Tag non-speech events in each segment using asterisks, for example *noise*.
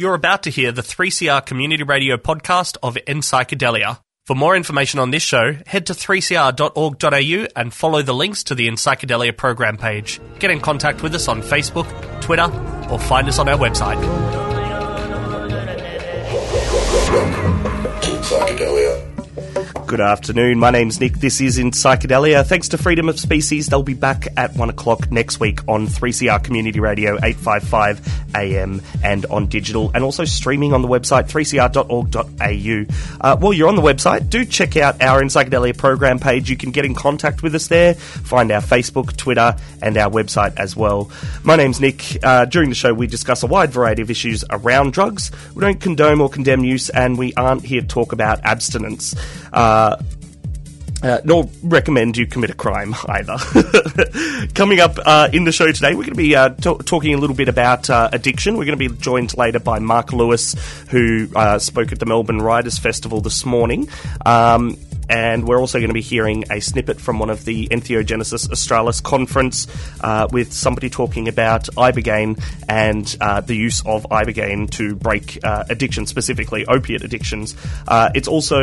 You're about to hear the 3CR Community Radio podcast of In Psychedelia. For more information on this show, head to 3cr.org.au and follow the links to the In Psychedelia program page. Get in contact with us on Facebook, Twitter, or find us on our website. Psychedelia. Good afternoon. My name's Nick. This is in Psychedelia. Thanks to Freedom of Species, they'll be back at one o'clock next week on 3CR Community Radio 855 AM and on digital, and also streaming on the website 3cr.org.au. Uh, while you're on the website, do check out our In Psychedelia program page. You can get in contact with us there, find our Facebook, Twitter, and our website as well. My name's Nick. Uh, during the show, we discuss a wide variety of issues around drugs. We don't condone or condemn use, and we aren't here to talk about abstinence. Uh, uh, nor recommend you commit a crime *laughs* either. *laughs* Coming up uh, in the show today, we're going to be uh, t- talking a little bit about uh, addiction. We're going to be joined later by Marc Lewis, who uh, spoke at the Melbourne Writers Festival this morning. Um, and we're also going to be hearing a snippet from one of the Entheogenesis Australis conference uh, with somebody talking about ibogaine and uh, the use of ibogaine to break uh, addiction, specifically opiate addictions. Uh, it's also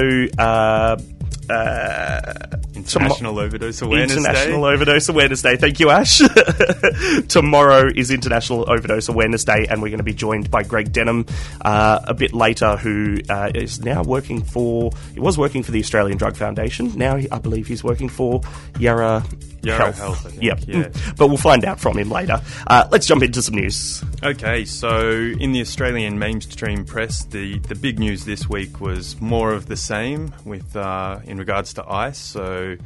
uh, International Overdose Awareness Day. International Day. Overdose Awareness Day. Thank you, Ash. *laughs* Tomorrow is International Overdose Awareness Day, and we're going to be joined by Greg Denham uh, a bit later, who uh, is now working for. He was working for the Australian Drug Foundation. Now, he- I believe he's working for Yarra. Yarra Health. Health, think, Yep. yeah. But we'll find out from him later. Uh, let's jump into some news. Okay, so in the Australian mainstream press, the, the big news this week was more of the same with uh, in regards to ICE. So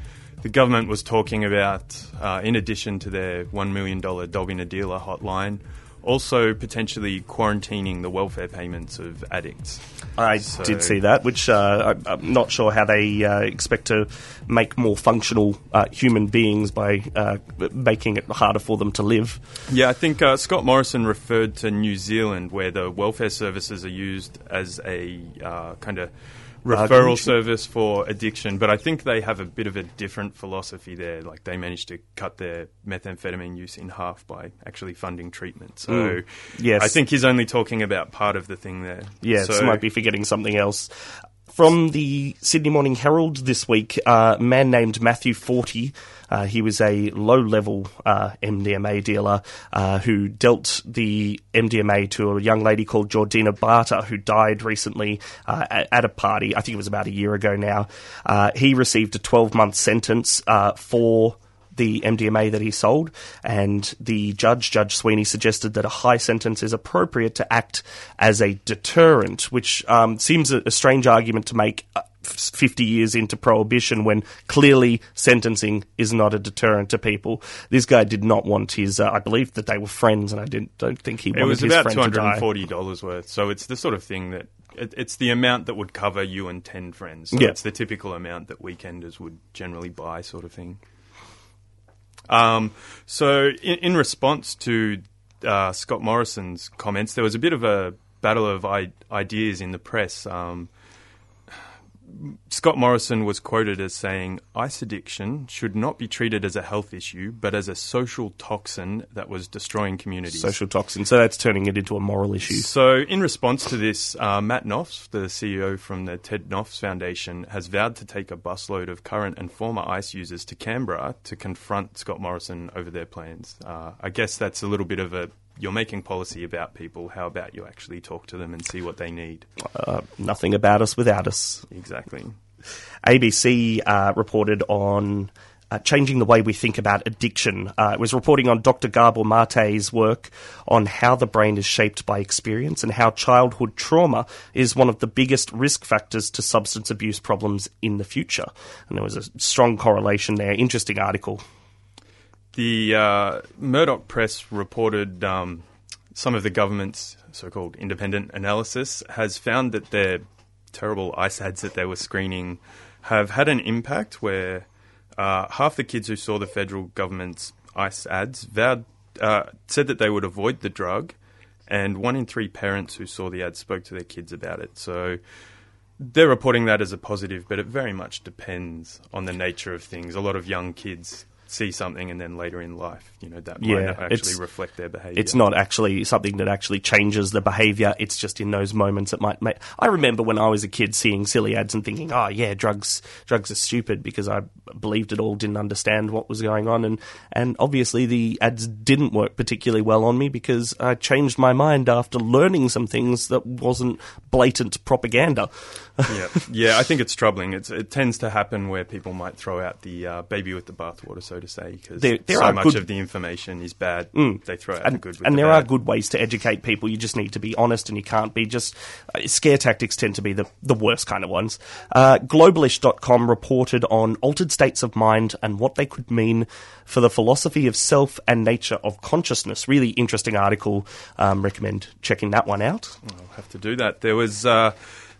the government was talking about, uh, in addition to their $1 million dob in a dealer hotline, also potentially quarantining the welfare payments of addicts. I So- did see that, which uh, I, I'm not sure how they uh, expect to make more functional uh, human beings by uh, making it harder for them to live. Yeah, I think uh, Scott Morrison referred to New Zealand, where the welfare services are used as a uh, kind of referral service for addiction. But I think they have a bit of a different philosophy there. Like they managed to cut their methamphetamine use in half by actually funding treatment. So Mm. Yes. I think he's only talking about part of the thing there. Yes, so, he might be forgetting something else. From the Sydney Morning Herald this week, a man named Matthew Forty. Uh, he was a low-level uh, MDMA dealer uh, who dealt the MDMA to a young lady called Georgina Bartter, who died recently uh, at, a party. I think it was about a year ago now. Uh, he received a 12-month sentence uh, for the MDMA that he sold, and the judge, Judge Sweeney, suggested that a high sentence is appropriate to act as a deterrent, which um, seems a, a strange argument to make. uh, 50 years into prohibition when clearly sentencing is not a deterrent to people. This guy did not want his, uh, I believe that they were friends and I didn't, don't think he It wanted was his about friend two to hundred die. and forty dollars worth. So it's the sort of thing that it, it's the amount that would cover you and ten friends. So Yeah. it's the typical amount that weekenders would generally buy, sort of thing. Um, so in, in response to uh, Scott Morrison's comments, there was a bit of a battle of I- ideas in the press. Um, Scott Morrison was quoted as saying, Ice addiction should not be treated as a health issue, but as a social toxin that was destroying communities. Social toxin, so that's turning it into a moral issue. So, in response to this, uh, Matt Noffs, the CEO from the Ted Noffs Foundation, has vowed to take a busload of current and former ICE users to Canberra to confront Scott Morrison over their plans. Uh, I guess that's a little bit of a you're making policy about people. How about you actually talk to them and see what they need? Uh, nothing about us without us. Exactly. ABC uh, reported on uh, changing the way we think about addiction. Uh, it was reporting on Dr. Gabor Mate's work on how the brain is shaped by experience and how childhood trauma is one of the biggest risk factors to substance abuse problems in the future. And there was a strong correlation there. Interesting article. The uh, Murdoch Press reported um, some of the government's so-called independent analysis has found that their terrible ice ads that they were screening have had an impact where uh, half the kids who saw the federal government's ice ads vowed, uh, said that they would avoid the drug, and one in three parents who saw the ad spoke to their kids about it. So they're reporting that as a positive, but it very much depends on the nature of things. A lot of young kids see something and then later in life, you know, that Yeah, might not actually reflect their behaviour. It's not actually something that actually changes the behaviour. It's just in those moments it might make. I remember when I was a kid seeing silly ads and thinking, "Oh yeah, drugs, drugs are stupid," because I believed it all, didn't understand what was going on, and and obviously the ads didn't work particularly well on me because I changed my mind after learning some things that wasn't blatant propaganda. Yeah, yeah. I think it's troubling. It's, it tends to happen where people might throw out the uh, baby with the bathwater, so to say, because so much good- of the information is bad. They throw out and, the good with and the there are good ways to educate people. You just need to be honest, and you can't be just uh, scare tactics tend to be the the worst kind of ones. Uh, Globalish.com reported on altered states of mind and what they could mean for the philosophy of self and nature of consciousness. Really interesting article. Um, recommend checking that one out. I'll have to do that. There was uh,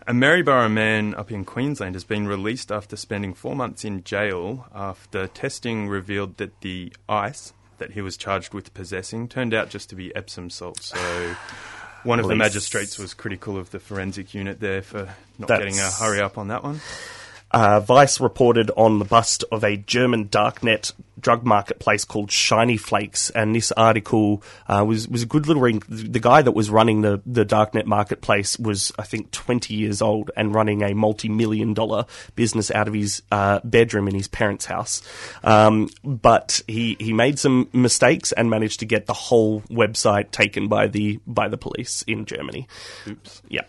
a Maryborough man up in Queensland has been released after spending four months in jail after testing revealed that the ice that he was charged with possessing turned out just to be Epsom salt. So. One of the magistrates was critical of the forensic unit there for not That's- getting a hurry up on that one. Uh, Vice reported on the bust of a German darknet drug marketplace called Shiny Flakes, and this article uh, was was a good little read. The guy that was running the the darknet marketplace was, I think, twenty years old and running a multi million dollar business out of his uh, bedroom in his parents' house. Um, but he he made some mistakes and managed to get the whole website taken by the by the police in Germany. Oops. Yeah.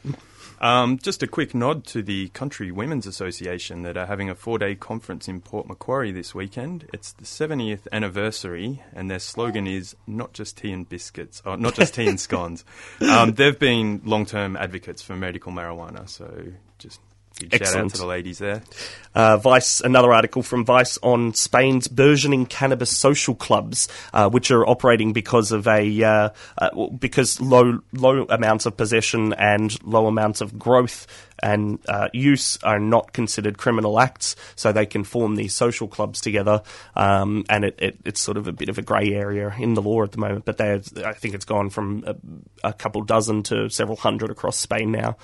Um, just a quick nod to the Country Women's Association that are having a four day conference in Port Macquarie this weekend. It's the 70th anniversary, and their slogan is not just tea and biscuits, or not just tea and scones. *laughs* Um, they've been long term advocates for medical marijuana, so just big shout out Excellent. to the ladies there. Uh, Vice, another article from Vice on Spain's burgeoning cannabis social clubs, uh, which are operating because of a uh, uh, because low low amounts of possession and low amounts of growth and uh, use are not considered criminal acts, so they can form these social clubs together, um, and it, it, it's sort of a bit of a grey area in the law at the moment. But they, I think it's gone from a, a couple dozen to several hundred across Spain now.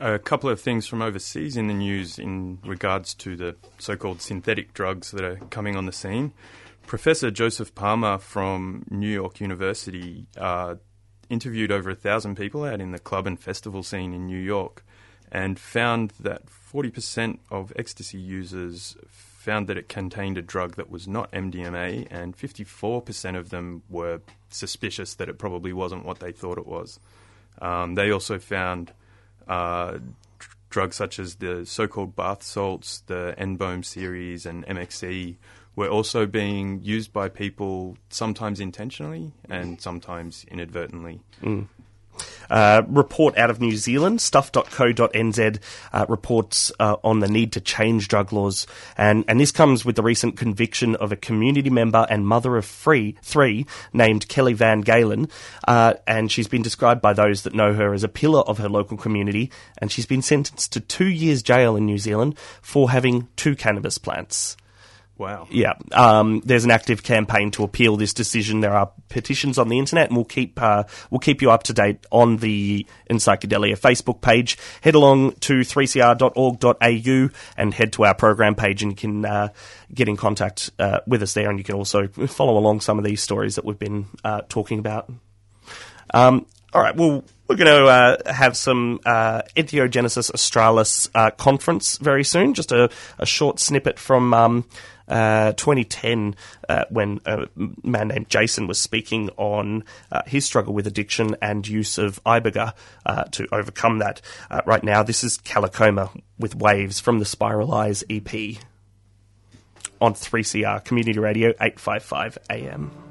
A couple of things from overseas in the news in regards to the so called synthetic drugs that are coming on the scene. Professor Joseph Palamar from New York University uh, interviewed over a thousand people out in the club and festival scene in New York and found that 40% of ecstasy users found that it contained a drug that was not MDMA, and 54% of them were suspicious that it probably wasn't what they thought it was. Um, they also found uh, drugs such as the so-called bath salts, the NBOMe series, and MXE were also being used by people sometimes intentionally and sometimes inadvertently. Uh, report out of New Zealand, stuff.co.nz uh, reports uh, on the need to change drug laws. And, and this comes with the recent conviction of a community member and mother of free, three named Kelly Van Galen. Uh, and she's been described by those that know her as a pillar of her local community. And she's been sentenced to two years jail in New Zealand for having two cannabis plants. Wow. Yeah, um, there's an active campaign to appeal this decision. There are petitions on the internet, and we'll keep uh, we'll keep you up to date on the In Psychedelia Facebook page. Head along to 3cr.org.au and head to our program page, and you can uh, get in contact uh, with us there. And you can also follow along some of these stories that we've been uh, talking about. Um, all right, well, we're going to uh, have some uh, Entheogenesis Australis uh, conference very soon. Just a, a short snippet from um, uh, 2010 uh, when a man named Jason was speaking on uh, his struggle with addiction and use of Iboga uh, to overcome that. Uh, right now, this is Calicoma with Waves from the Spiralize EP on 3CR Community Radio 855 AM.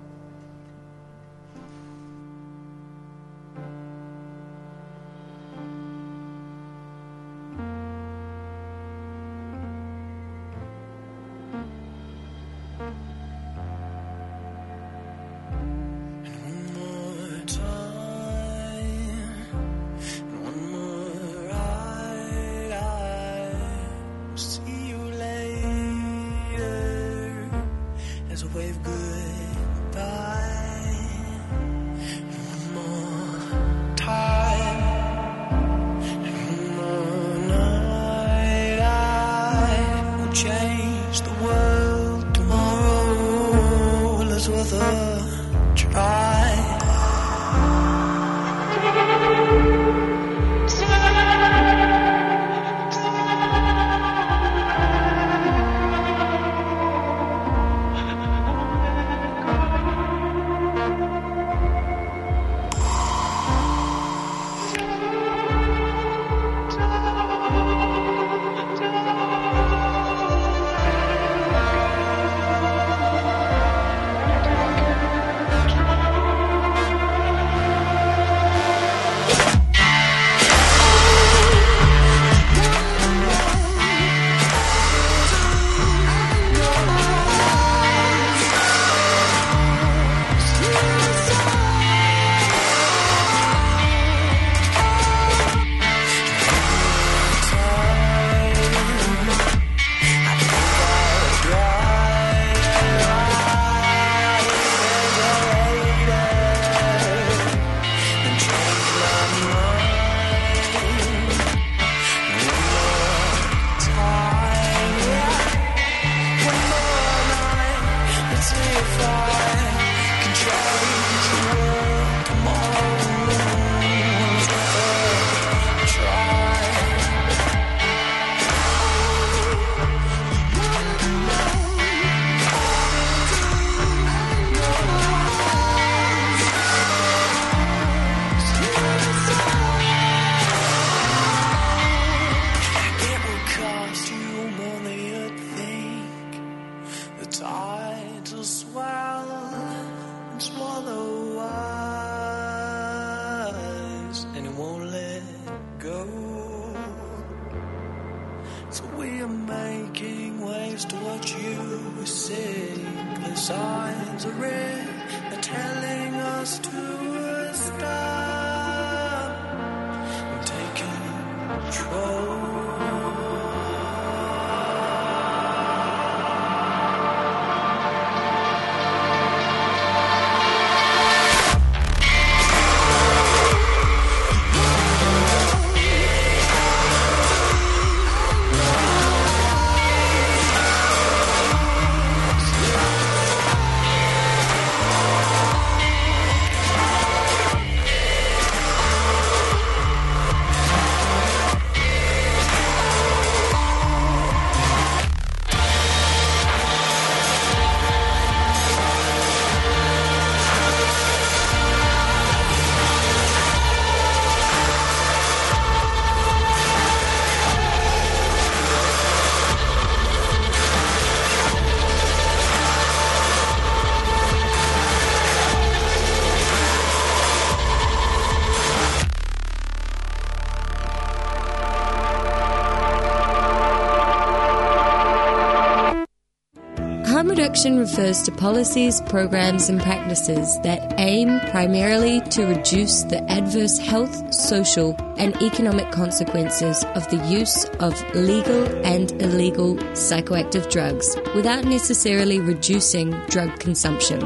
Reduction refers to policies, programs, and practices that aim primarily to reduce the adverse health, social, and economic consequences of the use of legal and illegal psychoactive drugs without necessarily reducing drug consumption.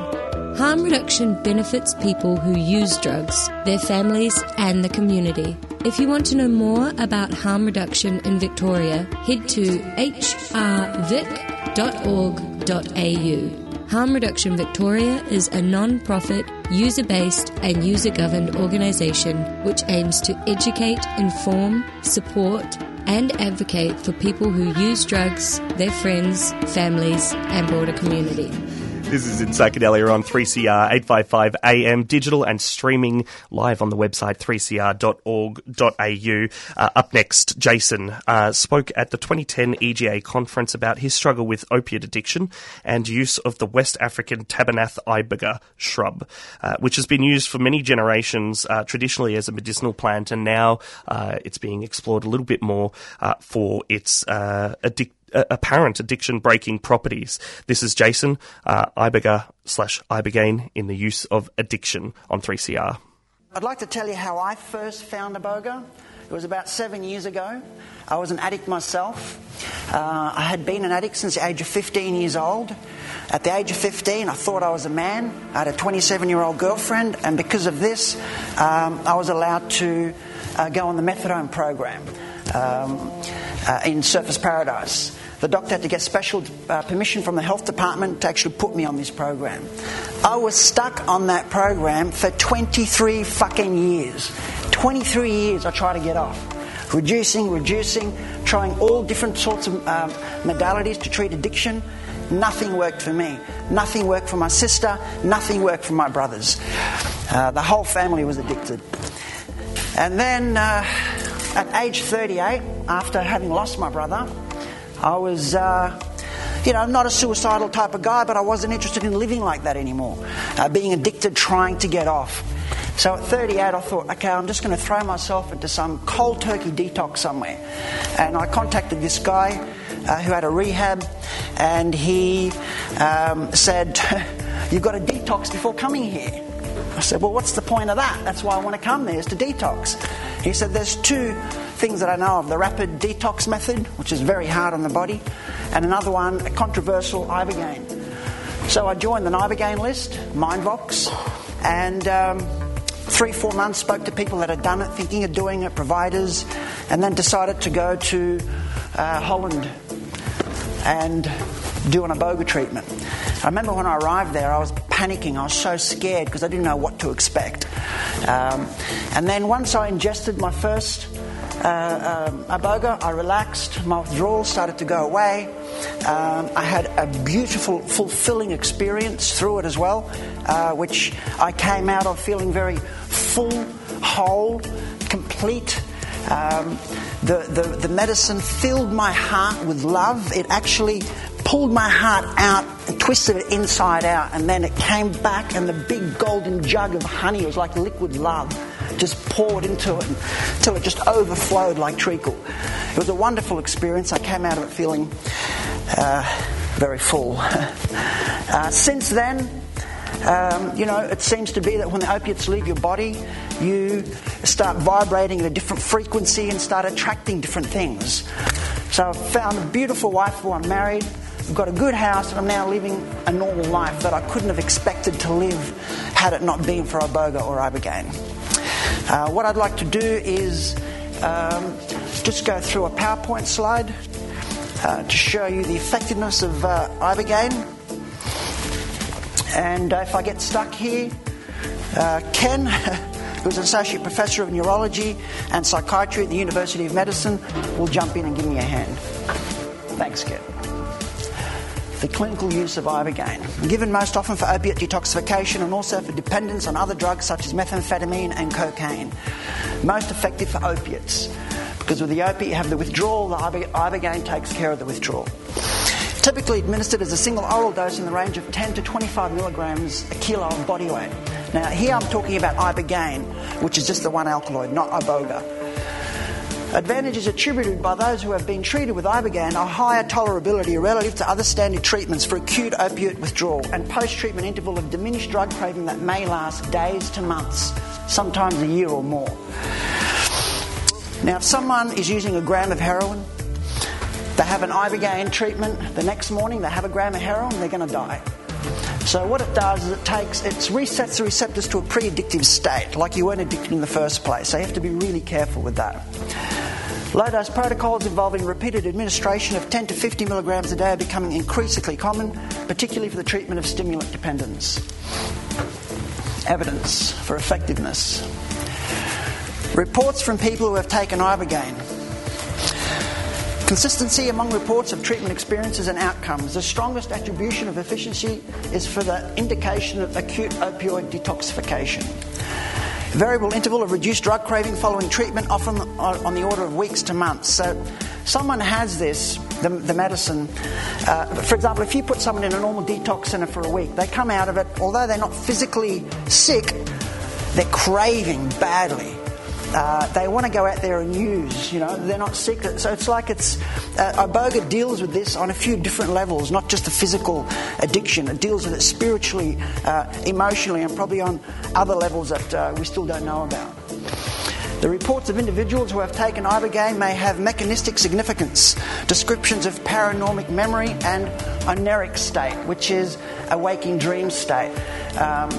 Harm reduction benefits people who use drugs, their families, and the community. If you want to know more about harm reduction in Victoria, head to hrvic.org.au. Harm Reduction Victoria is a non profit, user based, and user governed organisation which aims to educate, inform, support, and advocate for people who use drugs, their friends, families, and broader community. This is in Psychedelia on 3CR 855 AM, digital and streaming live on the website 3cr.org.au. Uh, up next, Jason uh, spoke at the 2010 EGA conference about his struggle with opiate addiction and use of the West African Tabernanthe iboga shrub, uh, which has been used for many generations uh, traditionally as a medicinal plant, and now uh, it's being explored a little bit more uh, for its addic- apparent addiction breaking properties. This is Jason, uh, Iboga slash Ibogaine in the use of addiction on 3CR. I'd like to tell you how I first found Iboga. It was about seven years ago. I was an addict myself. Uh, I had been an addict since the age of 15 years old. At the age of 15, I thought I was a man. I had a 27 year old girlfriend, and because of this, um, I was allowed to uh, go on the methadone program um, uh, in Surfers Paradise. The doctor had to get special uh, permission from the health department to actually put me on this program. I was stuck on that program for 23 fucking years. 23 years I tried to get off. Reducing, reducing, trying all different sorts of um, modalities to treat addiction. Nothing worked for me. Nothing worked for my sister. Nothing worked for my brothers. Uh, the whole family was addicted. And then uh, at age 38, after having lost my brother, I was, uh, you know, not a suicidal type of guy, but I wasn't interested in living like that anymore. Uh, being addicted, trying to get off. So at 38, I thought, okay, I'm just going to throw myself into some cold turkey detox somewhere. And I contacted this guy uh, who had a rehab, and he um, said, *laughs* You've got to detox before coming here. I said, Well, what's the point of that? That's why I want to come there, is to detox. He said, There's two things that I know of the rapid detox method, which is very hard on the body, and another one, a controversial Ibogaine. So I joined the Ibogaine list, Mindvox, and um, three, four months spoke to people that had done it, thinking of doing it, providers, and then decided to go to uh, Holland and do an iboga treatment. I remember when I arrived there, I was panicking. I was so scared because I didn't know what to expect. Um, and then once I ingested my first uh, um, iboga, I relaxed. My withdrawal started to go away. Um, I had a beautiful, fulfilling experience through it as well, uh, which I came out of feeling very full, whole, complete. Um, the, the, the medicine filled my heart with love. It actually pulled my heart out and twisted it inside out, and then it came back, and the big golden jug of honey was like liquid love just poured into it until it just overflowed like treacle. It was a wonderful experience. I came out of it feeling uh, very full. *laughs* uh, since then, um, you know, it seems to be that when the opiates leave your body, you start vibrating at a different frequency and start attracting different things. So I've found a beautiful wife who I'm married. I've got a good house and I'm now living a normal life that I couldn't have expected to live had it not been for Iboga or Ibogaine. Uh, what I'd like to do is um, just go through a PowerPoint slide uh, to show you the effectiveness of uh, Ibogaine. And if I get stuck here, uh, Ken, *laughs* who's an associate professor of neurology and psychiatry at the University of Medicine, will jump in and give me a hand. Thanks, Ken the clinical use of Ibogaine, given most often for opiate detoxification and also for dependence on other drugs such as methamphetamine and cocaine. Most effective for opiates, because with the opiate you have the withdrawal, the Ibogaine takes care of the withdrawal. Typically administered as a single oral dose in the range of 10 to 25 milligrams a kilo of body weight. Now, here I'm talking about Ibogaine, which is just the one alkaloid, not Iboga. Advantages attributed by those who have been treated with Ibogaine are higher tolerability relative to other standard treatments for acute opiate withdrawal and post treatment interval of diminished drug craving that may last days to months, sometimes a year or more. Now, if someone is using a gram of heroin, they have an Ibogaine treatment, the next morning they have a gram of heroin, they're going to die. So what it does is it takes, it resets the receptors to a pre-addictive state, like you weren't addicted in the first place. So you have to be really careful with that. Low dose protocols involving repeated administration of 10 to 50 milligrams a day are becoming increasingly common, particularly for the treatment of stimulant dependence. Evidence for effectiveness. Reports from people who have taken Ibogaine. Consistency among reports of treatment experiences and outcomes. The strongest attribution of efficiency is for the indication of acute opioid detoxification. Variable interval of reduced drug craving following treatment, often on the order of weeks to months. So, someone has this, the, the medicine. Uh, for example, if you put someone in a normal detox center for a week, they come out of it, although they're not physically sick, they're craving badly. Uh, they want to go out there and use. You know, they're not sick. So it's like it's uh, Iboga deals with this on a few different levels, not just the physical addiction. It deals with it spiritually, uh, emotionally, and probably on other levels that uh, we still don't know about. The reports of individuals who have taken Ibogaine may have mechanistic significance. Descriptions of panoramic memory and oneiric state, which is a waking dream state. Um,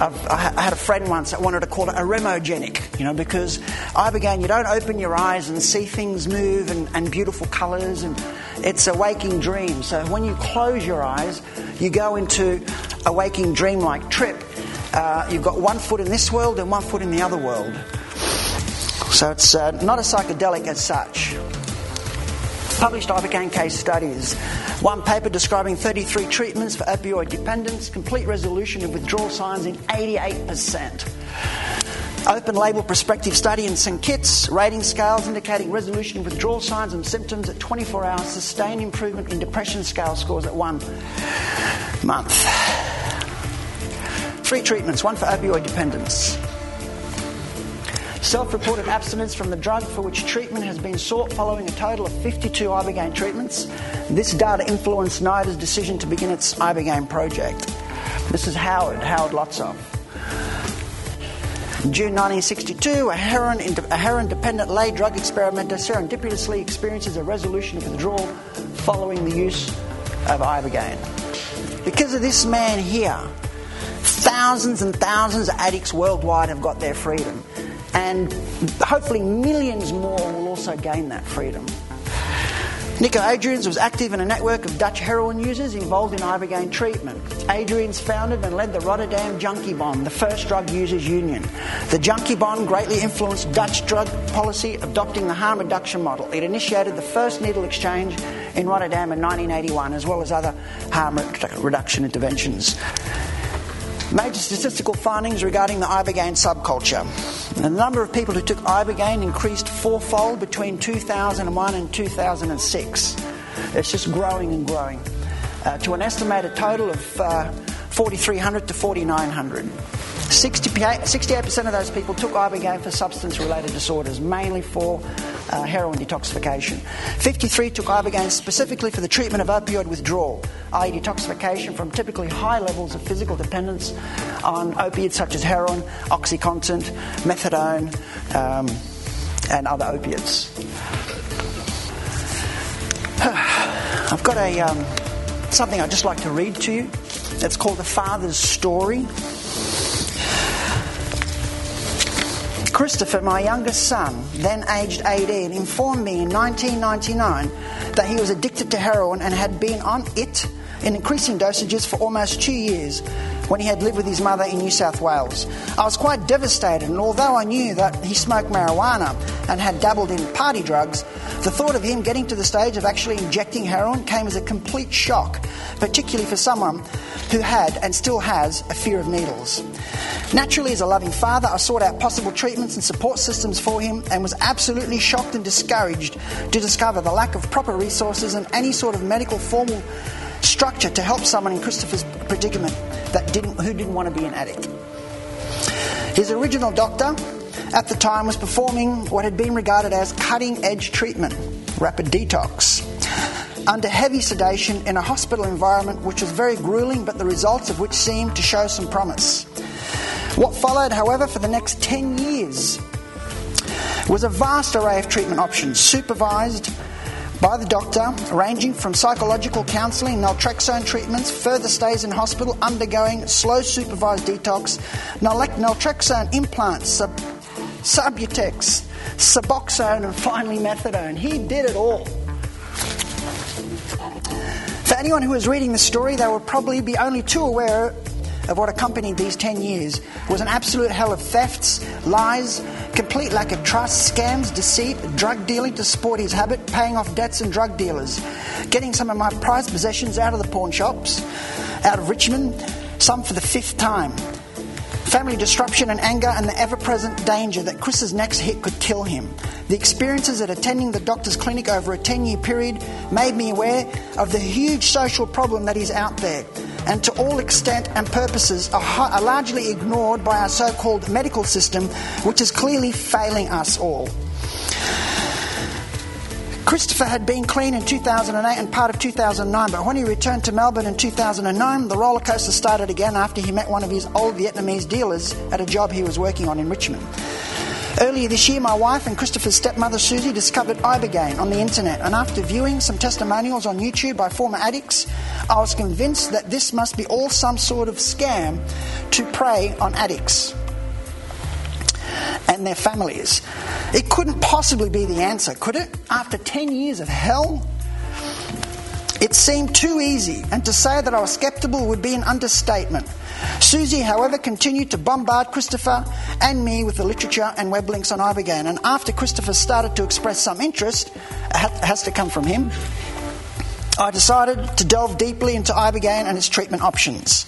I've, i had a friend once that wanted to call it a remogenic, you know, because Ibogaine, you don't open your eyes and see things move and, and beautiful colours, and it's a waking dream. So when you close your eyes, you go into a waking dream like trip. Uh, you've got one foot in this world and one foot in the other world. So it's uh, not a psychedelic as such. Published Ibogaine case studies. One paper describing 33 treatments for opioid dependence, complete resolution of withdrawal signs in 88%. Open label prospective study in St. Kitts, rating scales indicating resolution of withdrawal signs and symptoms at 24 hours, sustained improvement in depression scale scores at one month. Three treatments, one for opioid dependence. Self reported abstinence from the drug for which treatment has been sought following a total of 52 Ibogaine treatments. This data influenced NIDA's decision to begin its Ibogaine project. This is Howard, Howard Lotsof. In June 1962, a heroin, a heroin dependent lay drug experimenter serendipitously experiences a resolution of withdrawal following the use of Ibogaine. Because of this man here, thousands and thousands of addicts worldwide have got their freedom and hopefully millions more will also gain that freedom. Nico Adriaens was active in a network of Dutch heroin users involved in Ibogaine treatment. Adriaens founded and led the Rotterdam Junkie Bond, the first drug users union. The Junkie Bond greatly influenced Dutch drug policy, adopting the harm reduction model. It initiated the first needle exchange in Rotterdam in 1981, as well as other harm reduction interventions. Major statistical findings regarding the Ibogaine subculture. The number of people who took Ibogaine increased fourfold between 2001 and 2006. It's just growing and growing uh, to an estimated total of uh, 4,300 to 4,900. 68% of those people took Ibogaine for substance related disorders, mainly for uh, heroin detoxification. 53 took Ibogaine specifically for the treatment of opioid withdrawal, i.e., detoxification from typically high levels of physical dependence on opiates such as heroin, Oxycontin, methadone, um, and other opiates. *sighs* I've got a um, something I'd just like to read to you. It's called The Father's Story. Christopher, my youngest son, then aged 18, informed me in 1999 that he was addicted to heroin and had been on it in increasing dosages for almost two years when he had lived with his mother in New South Wales. I was quite devastated, and although I knew that he smoked marijuana and had dabbled in party drugs, the thought of him getting to the stage of actually injecting heroin came as a complete shock, particularly for someone who had and still has a fear of needles. Naturally, as a loving father, I sought out possible treatments and support systems for him and was absolutely shocked and discouraged to discover the lack of proper resources and any sort of medical formal structure to help someone in Christopher's predicament that didn't, who didn't want to be an addict. His original doctor at the time was performing what had been regarded as cutting edge treatment, rapid detox, under heavy sedation in a hospital environment which was very grueling, but the results of which seemed to show some promise. What followed, however, for the next 10 years was a vast array of treatment options supervised by the doctor, ranging from psychological counselling, naltrexone treatments, further stays in hospital, undergoing slow supervised detox, naltrexone implants, sub- Subutex, Suboxone, and finally methadone. He did it all. For anyone who is reading the story, they will probably be only too aware of what accompanied these 10 years was an absolute hell of thefts, lies, complete lack of trust, scams, deceit, drug dealing to support his habit, paying off debts and drug dealers, getting some of my prized possessions out of the pawn shops, out of Richmond, some for the fifth time. Family disruption and anger, and the ever present danger that Chris's next hit could kill him. The experiences at attending the doctor's clinic over a 10 year period made me aware of the huge social problem that is out there, and to all extent and purposes are, are largely ignored by our so called medical system, which is clearly failing us all. Christopher had been clean in 2008 and part of 2009, but when he returned to Melbourne in 2009, the roller coaster started again after he met one of his old Vietnamese dealers at a job he was working on in Richmond. Earlier this year, my wife and Christopher's stepmother Susie discovered Ibogaine on the internet, and after viewing some testimonials on YouTube by former addicts, I was convinced that this must be all some sort of scam to prey on addicts and their families. It couldn't possibly be the answer, could it? After 10 years of hell? It seemed too easy, and to say that I was skeptical would be an understatement. Susie, however, continued to bombard Christopher and me with the literature and web links on Ibogaine, and after Christopher started to express some interest, it has to come from him, I decided to delve deeply into Ibogaine and its treatment options.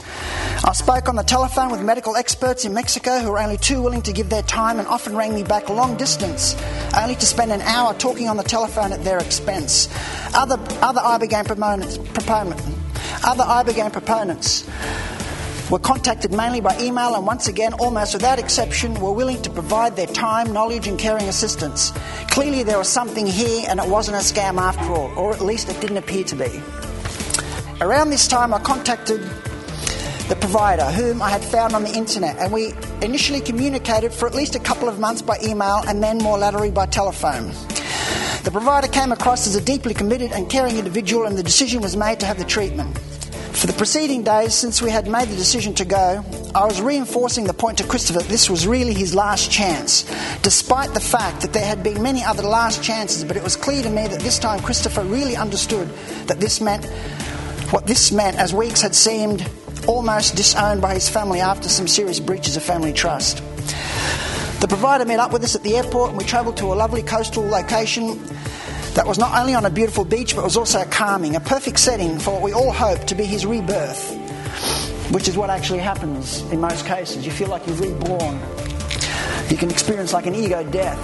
I spoke on the telephone with medical experts in Mexico who were only too willing to give their time and often rang me back long distance, only to spend an hour talking on the telephone at their expense. Other, other Ibogaine proponents, proponent, other Ibogaine proponents were contacted mainly by email and once again, almost without exception, were willing to provide their time, knowledge, and caring assistance. Clearly, there was something here and it wasn't a scam after all, or at least it didn't appear to be. Around this time, I contacted the provider, whom I had found on the internet, and we initially communicated for at least a couple of months by email and then more latterly by telephone. The provider came across as a deeply committed and caring individual, and the decision was made to have the treatment. For the preceding days, since we had made the decision to go, I was reinforcing the point to Christopher that this was really his last chance, despite the fact that there had been many other last chances, but it was clear to me that this time Christopher really understood that this meant what this meant, as weeks had seemed almost disowned by his family after some serious breaches of family trust. The provider met up with us at the airport and we travelled to a lovely coastal location that was not only on a beautiful beach but was also calming, a perfect setting for what we all hope to be his rebirth, which is what actually happens in most cases. You feel like you're reborn. You can experience like an ego death.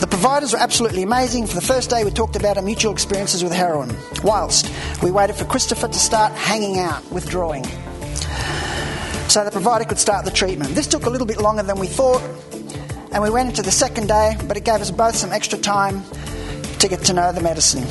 The providers were absolutely amazing. For the first day, we talked about our mutual experiences with heroin, whilst we waited for Christopher to start hanging out, withdrawing, so the provider could start the treatment. This took a little bit longer than we thought, and we went into the second day, but it gave us both some extra time to get to know the medicine.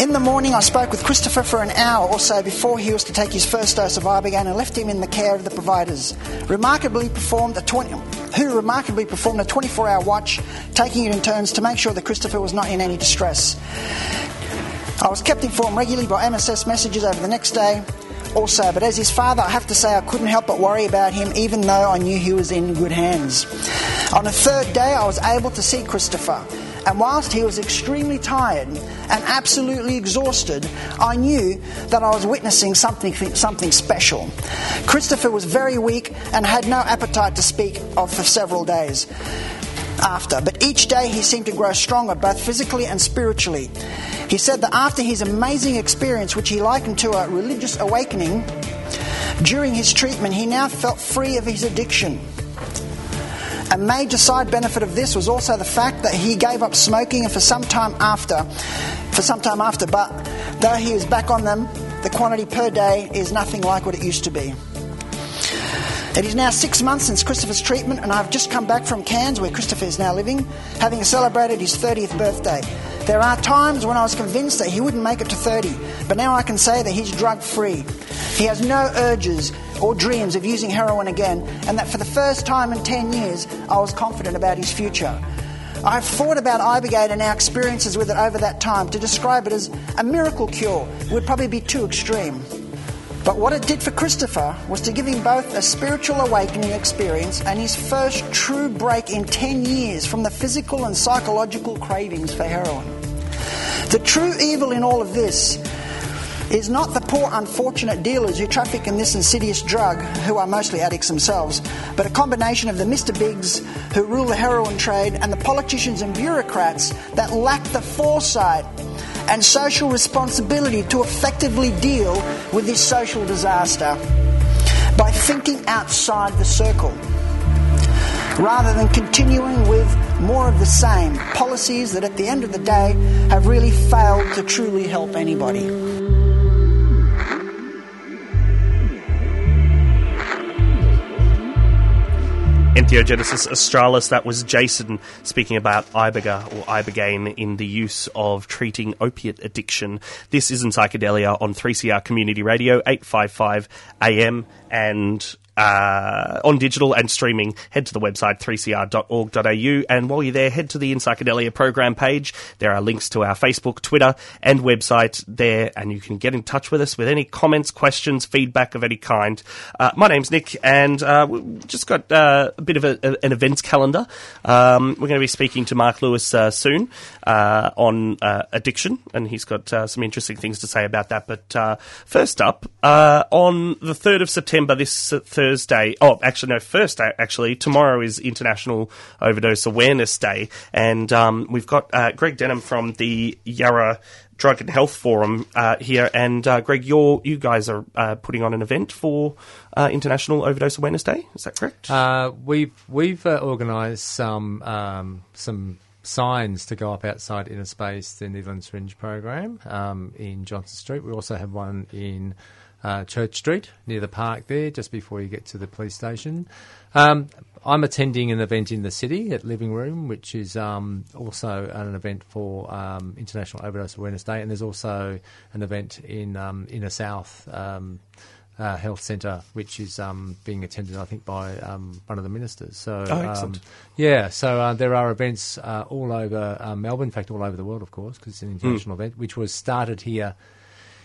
In the morning, I spoke with Christopher for an hour or so before he was to take his first dose of Ibogaine and left him in the care of the providers. Remarkably performed a 20, who remarkably performed a 24-hour watch, taking it in turns to make sure that Christopher was not in any distress. I was kept informed regularly by MSS messages over the next day also, but as his father, I have to say I couldn't help but worry about him even though I knew he was in good hands. On the third day, I was able to see Christopher, and whilst he was extremely tired and absolutely exhausted, I knew that I was witnessing something, something special. Christopher was very weak and had no appetite to speak of for several days after, but each day he seemed to grow stronger, both physically and spiritually. He said that after his amazing experience, which he likened to a religious awakening, during his treatment, he now felt free of his addiction. A major side benefit of this was also the fact that he gave up smoking and for some time after, for some time after, but though he is back on them, the quantity per day is nothing like what it used to be. It is now six months since Christopher's treatment, and I've just come back from Cairns, where Christopher is now living, having celebrated his 30th birthday. There are times when I was convinced that he wouldn't make it to 30, but now I can say that he's drug free. He has no urges or dreams of using heroin again, and that for the first time in 10 years, I was confident about his future. I've thought about Ibogaine and our experiences with it over that time. To describe it as a miracle cure would probably be too extreme. But what it did for Christopher was to give him both a spiritual awakening experience and his first true break in 10 years from the physical and psychological cravings for heroin. The true evil in all of this is not the poor, unfortunate dealers who traffic in this insidious drug, who are mostly addicts themselves, but a combination of the Mr. Bigs who rule the heroin trade and the politicians and bureaucrats that lack the foresight and social responsibility to effectively deal with this social disaster by thinking outside the circle rather than continuing with more of the same policies that at the end of the day have really failed to truly help anybody. Entheogenesis australis, that was Jason speaking about Iboga or Ibogaine in the use of treating opiate addiction. This is in Psychedelia on 3CR Community Radio, 855 AM and uh, on digital and streaming, head to the website 3cr.org.au. And while you're there, head to the In Psychedelia program page. There are links to our Facebook, Twitter, and website there, and you can get in touch with us with any comments, questions, feedback of any kind. Uh, my name's Nick, and uh, we've just got uh, a bit of a, a, an events calendar. Um, we're going to be speaking to Marc Lewis uh, soon uh, on addiction, and he's got some interesting things to say about that. But first up, on the 3rd of September, this Thursday. Oh, actually, no, first day, actually. Tomorrow is International Overdose Awareness Day. And um, we've got uh, Greg Denham from the Yarra Drug and Health Forum uh, here. And uh, Greg, you're, you guys are uh, putting on an event for uh, International Overdose Awareness Day. Is that correct? Uh, we've we've organised some um, some signs to go up outside Inner Space, the Needle and Syringe program um, in Johnston Street. We also have one in uh, Church Street near the park there, just before you get to the police station. Um, I'm attending an event in the city at Living Room, which is um, also an event for um, International Overdose Awareness Day, and there's also an event in um, Inner South. Um, uh, health centre, which is um, being attended, I think, by um, one of the ministers. So, oh. Yeah, so uh, there are events uh, all over uh, Melbourne, in fact, all over the world, of course, because it's an international mm. event, which was started here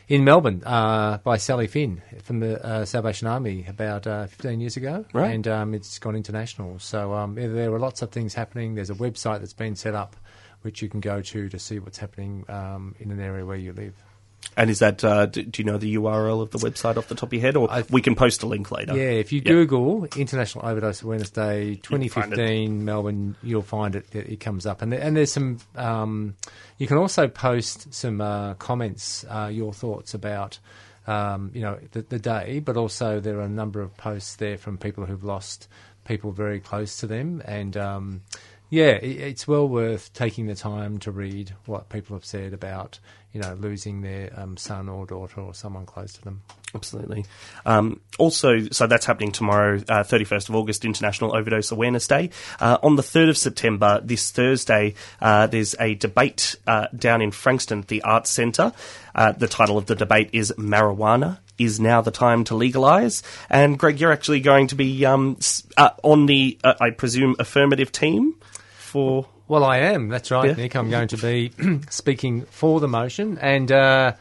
in Melbourne uh, by Sally Finn from the uh, Salvation Army about uh, 15 years ago. Right. And um, it's gone international. So um, there are lots of things happening. There's a website that's been set up which you can go to to see what's happening um, in an area where you live. And is that, uh, do, do, you know the URL of the website off the top of your head? Or th- we can post a link later. Yeah, if you Google International Overdose Awareness Day 2015 Melbourne, you'll find it, it comes up. And, and there's some, um, you can also post some uh, comments, uh, your thoughts about. Um, you know the, the, day, but also there are a number of posts there from people who've lost people very close to them, and um, yeah, it's well worth taking the time to read what people have said about you know, losing their um, son or daughter or someone close to them. Absolutely. Um, also, so that's happening tomorrow, uh, 31st of August, International Overdose Awareness Day. Uh, on the 3rd of September, this Thursday, uh, there's a debate uh, down in Frankston at the Arts Centre. Uh, the title of the debate is Marijuana is now the time to legalise. And Greg, you're actually going to be um, uh, on the, I presume, affirmative team for well, I am. That's right, yeah. Nick. I'm going to be *clears throat* speaking for the motion, and uh,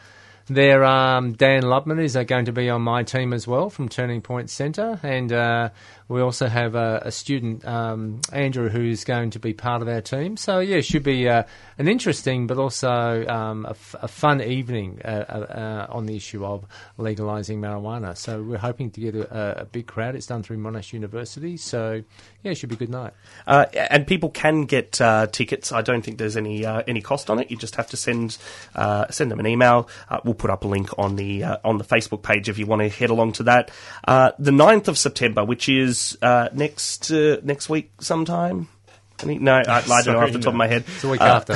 there, um, Dan Lubman is uh, going to be on my team as well from Turning Point Centre, and uh, we also have a, a student, um, Andrew, who's going to be part of our team. So, yeah, it should be uh, an interesting but also um, a, f- a fun evening uh, uh, uh on the issue of legalising marijuana. So, we're hoping to get a, a, big crowd. It's done through Monash University. So, yeah, it should be a good night. Uh, and people can get uh, tickets. I don't think there's any any cost on it. You just have to send send them an email. we'll put up a link on the on the Facebook page if you want to head along to that. the 9th of September, which is uh, next uh, next week sometime. No, I, I don't know off the top of my head. It's a week Uh, after.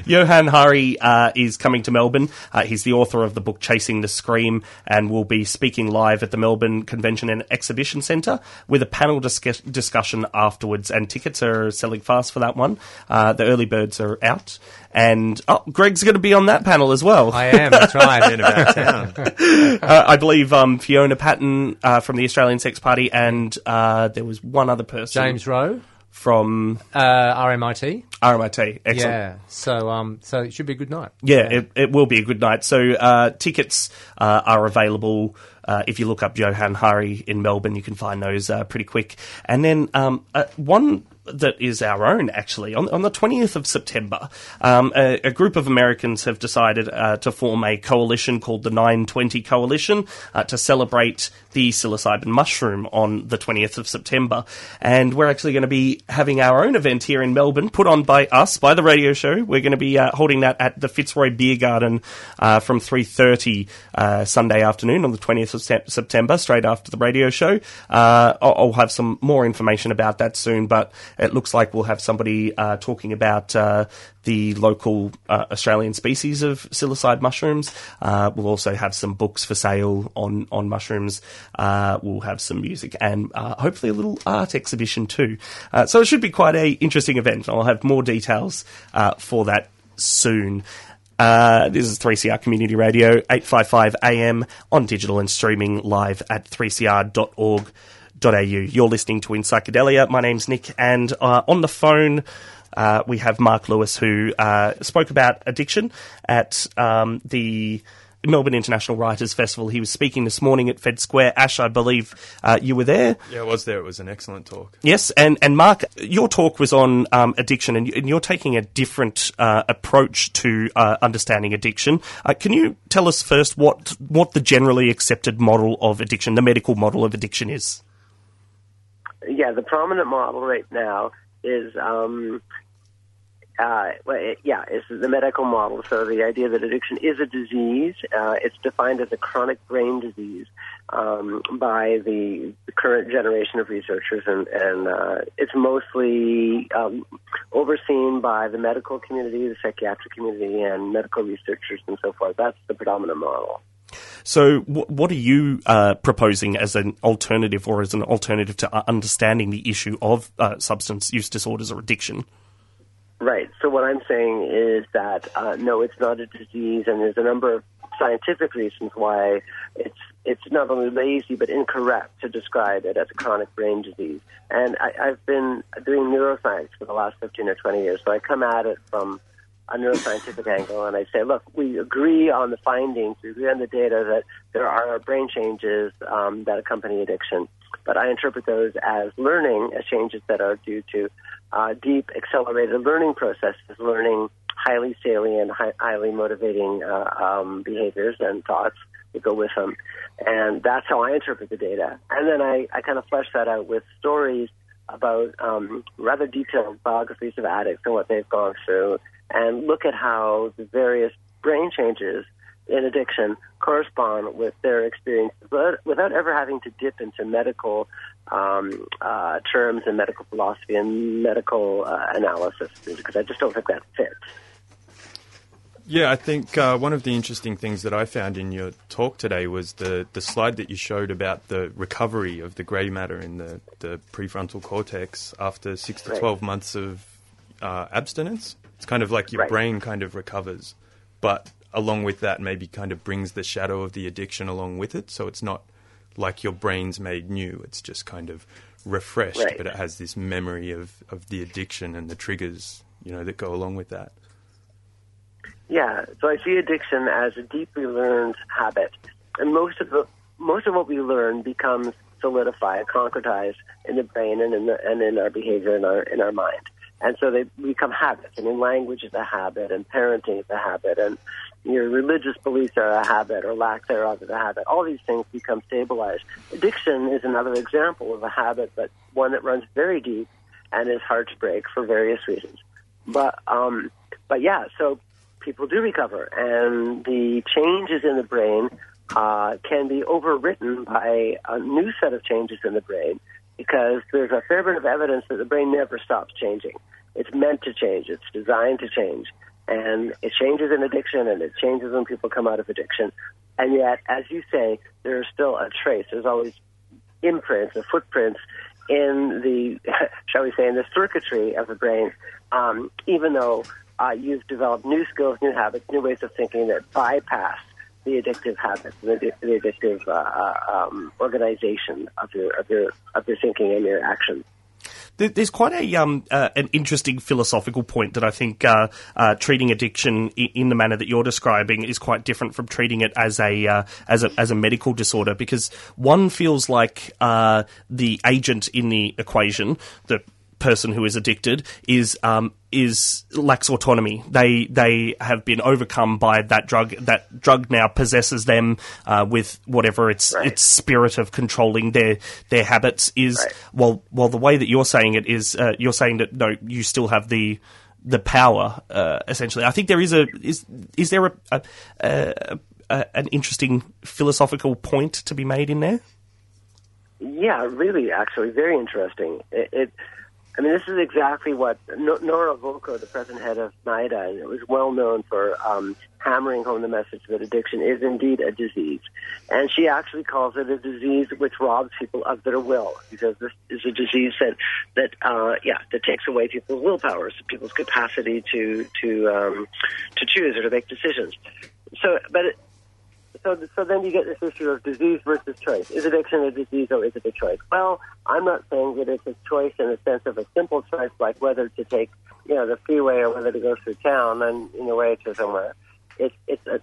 *laughs* Johan Hari uh, is coming to Melbourne. Uh, he's the author of the book Chasing the Scream and will be speaking live at the Melbourne Convention and Exhibition Centre with a panel discuss- discussion afterwards. And tickets are selling fast for that one. Uh, the early birds are out. And oh, Greg's going to be on that panel as well. I am. That's right. *laughs* In about town. uh, I believe um, Fiona Patten uh, from the Australian Sex Party, and uh, there was one other person James Rowe, from uh, RMIT. RMIT. Excellent. Yeah. So um, so it should be a good night. Yeah, it, it will be a good night. So uh, tickets uh, are available. Uh, if you look up Johan Hari in Melbourne, you can find those uh, pretty quick. And then um, uh, one that is our own, actually, on, on the 20th of September, um, a, a group of Americans have decided uh, to form a coalition called the 920 Coalition uh, to celebrate the psilocybin mushroom on the 20th of September. And we're actually going to be having our own event here in Melbourne, put on by us, by the radio show. We're going to be uh, holding that at the Fitzroy Beer Garden uh, from 3.30 uh, Sunday afternoon on the 20th of Sep- September, straight after the radio show. Uh, I'll, I'll have some more information about that soon, but it looks like we'll have somebody uh, talking about uh, the local uh, Australian species of psilocybe mushrooms. Uh, we'll also have some books for sale on, on mushrooms. Uh, we'll have some music and hopefully a little art exhibition too. So it should be quite a interesting event. I'll have more details for that soon. Uh, this is 3CR Community Radio, 855 AM on digital and streaming live at 3cr.org.au. You're listening to In Psychedelia. My name's Nick, and uh, on the phone uh, we have Marc Lewis, who uh, spoke about addiction at um, the Melbourne International Writers Festival. He was speaking this morning at Fed Square. Ash, I believe uh, you were there. Yeah, I was there. It was an excellent talk. Yes, and, and Marc, your talk was on um, addiction, and, and you're taking a different uh, approach to uh, understanding addiction. Uh, can you tell us first what what the generally accepted model of addiction, the medical model of addiction, is? Yeah, the prominent model right now is, um, uh, yeah, it's the medical model. So the idea that addiction is a disease, uh, it's defined as a chronic brain disease um, by the, the current generation of researchers, and, and uh, it's mostly um, overseen by the medical community, the psychiatric community, and medical researchers and so forth. That's the predominant model. So, wh- what are you uh, proposing as an alternative, or as an alternative to uh, understanding the issue of uh, substance use disorders or addiction? Right. So what I'm saying is that uh, no, it's not a disease, and there's a number of scientific reasons why it's it's not only lazy but incorrect to describe it as a chronic brain disease. And I, I've been doing neuroscience for the last 15 or 20 years, so I come at it from a neuroscientific angle, and I say, look, we agree on the findings, we agree on the data that there are brain changes um, that accompany addiction, but I interpret those as learning, as changes that are due to uh, deep accelerated learning processes, learning highly salient, hi- highly motivating uh, um, behaviors and thoughts that go with them. And that's how I interpret the data. And then I, I kind of flesh that out with stories about um, rather detailed biographies of addicts and what they've gone through, and look at how the various brain changes in addiction correspond with their experience but without ever having to dip into medical um, uh, terms and medical philosophy and medical uh, analysis because I just don't think that fits. Yeah, I think uh, one of the interesting things that I found in your talk today was the, the slide that you showed about the recovery of the grey matter in the, the prefrontal cortex after six to Right. 12 months of uh, abstinence. It's kind of like your Right. brain kind of recovers, but along with that, maybe kind of brings the shadow of the addiction along with it. So it's not like your brain's made new, it's just kind of refreshed, Right. but it has this memory of, of the addiction and the triggers, you know, that go along with that. Yeah, so I see addiction as a deeply learned habit, and most of the most of what we learn becomes solidified, concretized in the brain and in the, and in our behavior in our in our mind, and so they become habits. I mean, language is a habit, and parenting is a habit, and your religious beliefs are a habit, or lack thereof is a habit. All these things become stabilized. Addiction is another example of a habit, but one that runs very deep and is hard to break for various reasons. But um, but yeah, so people do recover, and the changes in the brain uh, can be overwritten by a new set of changes in the brain because there's a fair bit of evidence that the brain never stops changing. It's meant to change. It's designed to change. And it changes in addiction and it changes when people come out of addiction. And yet, as you say, there's still a trace. There's always imprints or footprints in the, *laughs* shall we say, in the circuitry of the brain, um, even though uh, you've developed new skills, new habits, new ways of thinking that bypass the addictive habits, the, the addictive uh, uh, um, organization of your of your of your thinking and your actions. There's quite a um, uh, an interesting philosophical point that I think uh, uh, treating addiction in the manner that you're describing is quite different from treating it as a uh, as a as a medical disorder because one feels like uh, the agent in the equation, the person who is addicted is um, is lacks autonomy. They they have been overcome by that drug. That drug now possesses them uh, with whatever its Right. its spirit of controlling their their habits is. Right. Well, well, the way that you're saying it is, uh, you're saying that no, you still have the the power. Uh, essentially, I think there is a is is there a, a, a, a an interesting philosophical point to be made in there. Yeah, really, actually, very interesting. It, it I mean, this is exactly what Nora Volkow, the present head of NIDA, and it was well known for um, hammering home the message that addiction is indeed a disease. And she actually calls it a disease which robs people of their will, because this is a disease that, that uh, yeah, that takes away people's willpower, people's capacity to to um, to choose or to make decisions. So, but so, so then you get this issue of disease versus choice. Is addiction a disease or is it a choice? Well, I'm not saying that it's a choice in the sense of a simple choice like whether to take, you know, the freeway or whether to go through town and in your way to somewhere. It's it's a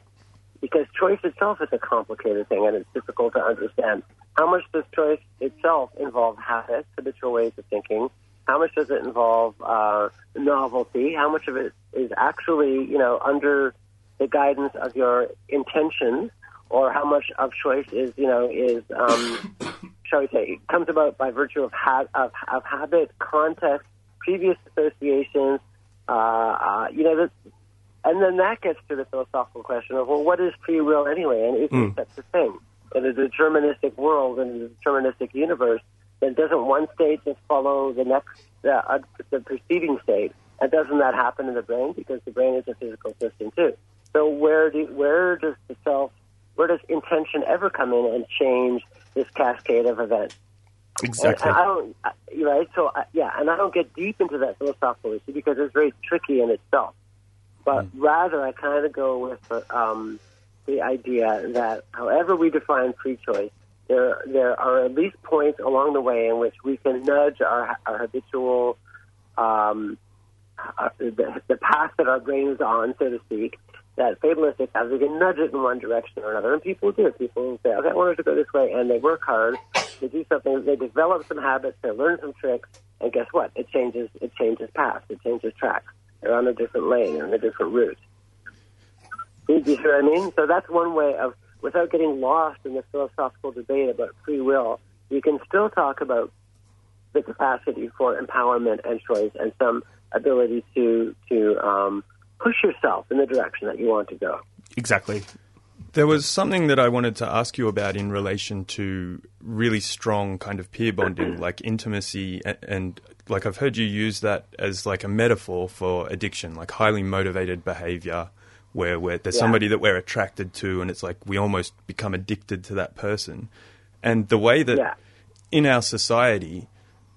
because choice itself is a complicated thing and it's difficult to understand. How much does choice itself involve habits, habitual ways of thinking? How much does it involve uh, novelty? How much of it is actually, you know, under the guidance of your intention, or how much of choice is, you know, is, um, *coughs* shall we say, comes about by virtue of, ha- of, of habit, context, previous associations, uh, uh, you know, this, and then that gets to the philosophical question of, well, what is free will anyway, and is it such a thing? In a deterministic world, in a deterministic universe, then doesn't one state just follow the next, uh, the preceding state? And doesn't that happen in the brain? Because the brain is a physical system too. So where do where does the self, where does intention ever come in and change this cascade of events? Exactly. And I don't, right. So I, yeah, and I don't get deep into that philosophical issue because it's very tricky in itself. But rather, I kind of go with the, um, the idea that however we define free choice, there there are at least points along the way in which we can nudge our, our habitual um, uh, the, the path that our brain is on, so to speak, that fatalistic we can nudge it in one direction or another. And people do. People say, okay, I wanted to go this way, and they work hard. They do something. They develop some habits. They learn some tricks, and guess what? It changes. It changes paths. It changes tracks. They're on a different lane. They're on a different route. You see what I mean? So that's one way of, without getting lost in the philosophical debate about free will, you can still talk about the capacity for empowerment and choice and some ability to to um, push yourself in the direction that you want to go. exactly. There was something that I wanted to ask you about in relation to really strong kind of peer bonding, *clears throat* like intimacy, and, and like I've heard you use that as like a metaphor for addiction, like highly motivated behavior, where where there's Yeah. somebody that we're attracted to, and it's like we almost become addicted to that person, and the way that Yeah. in our society,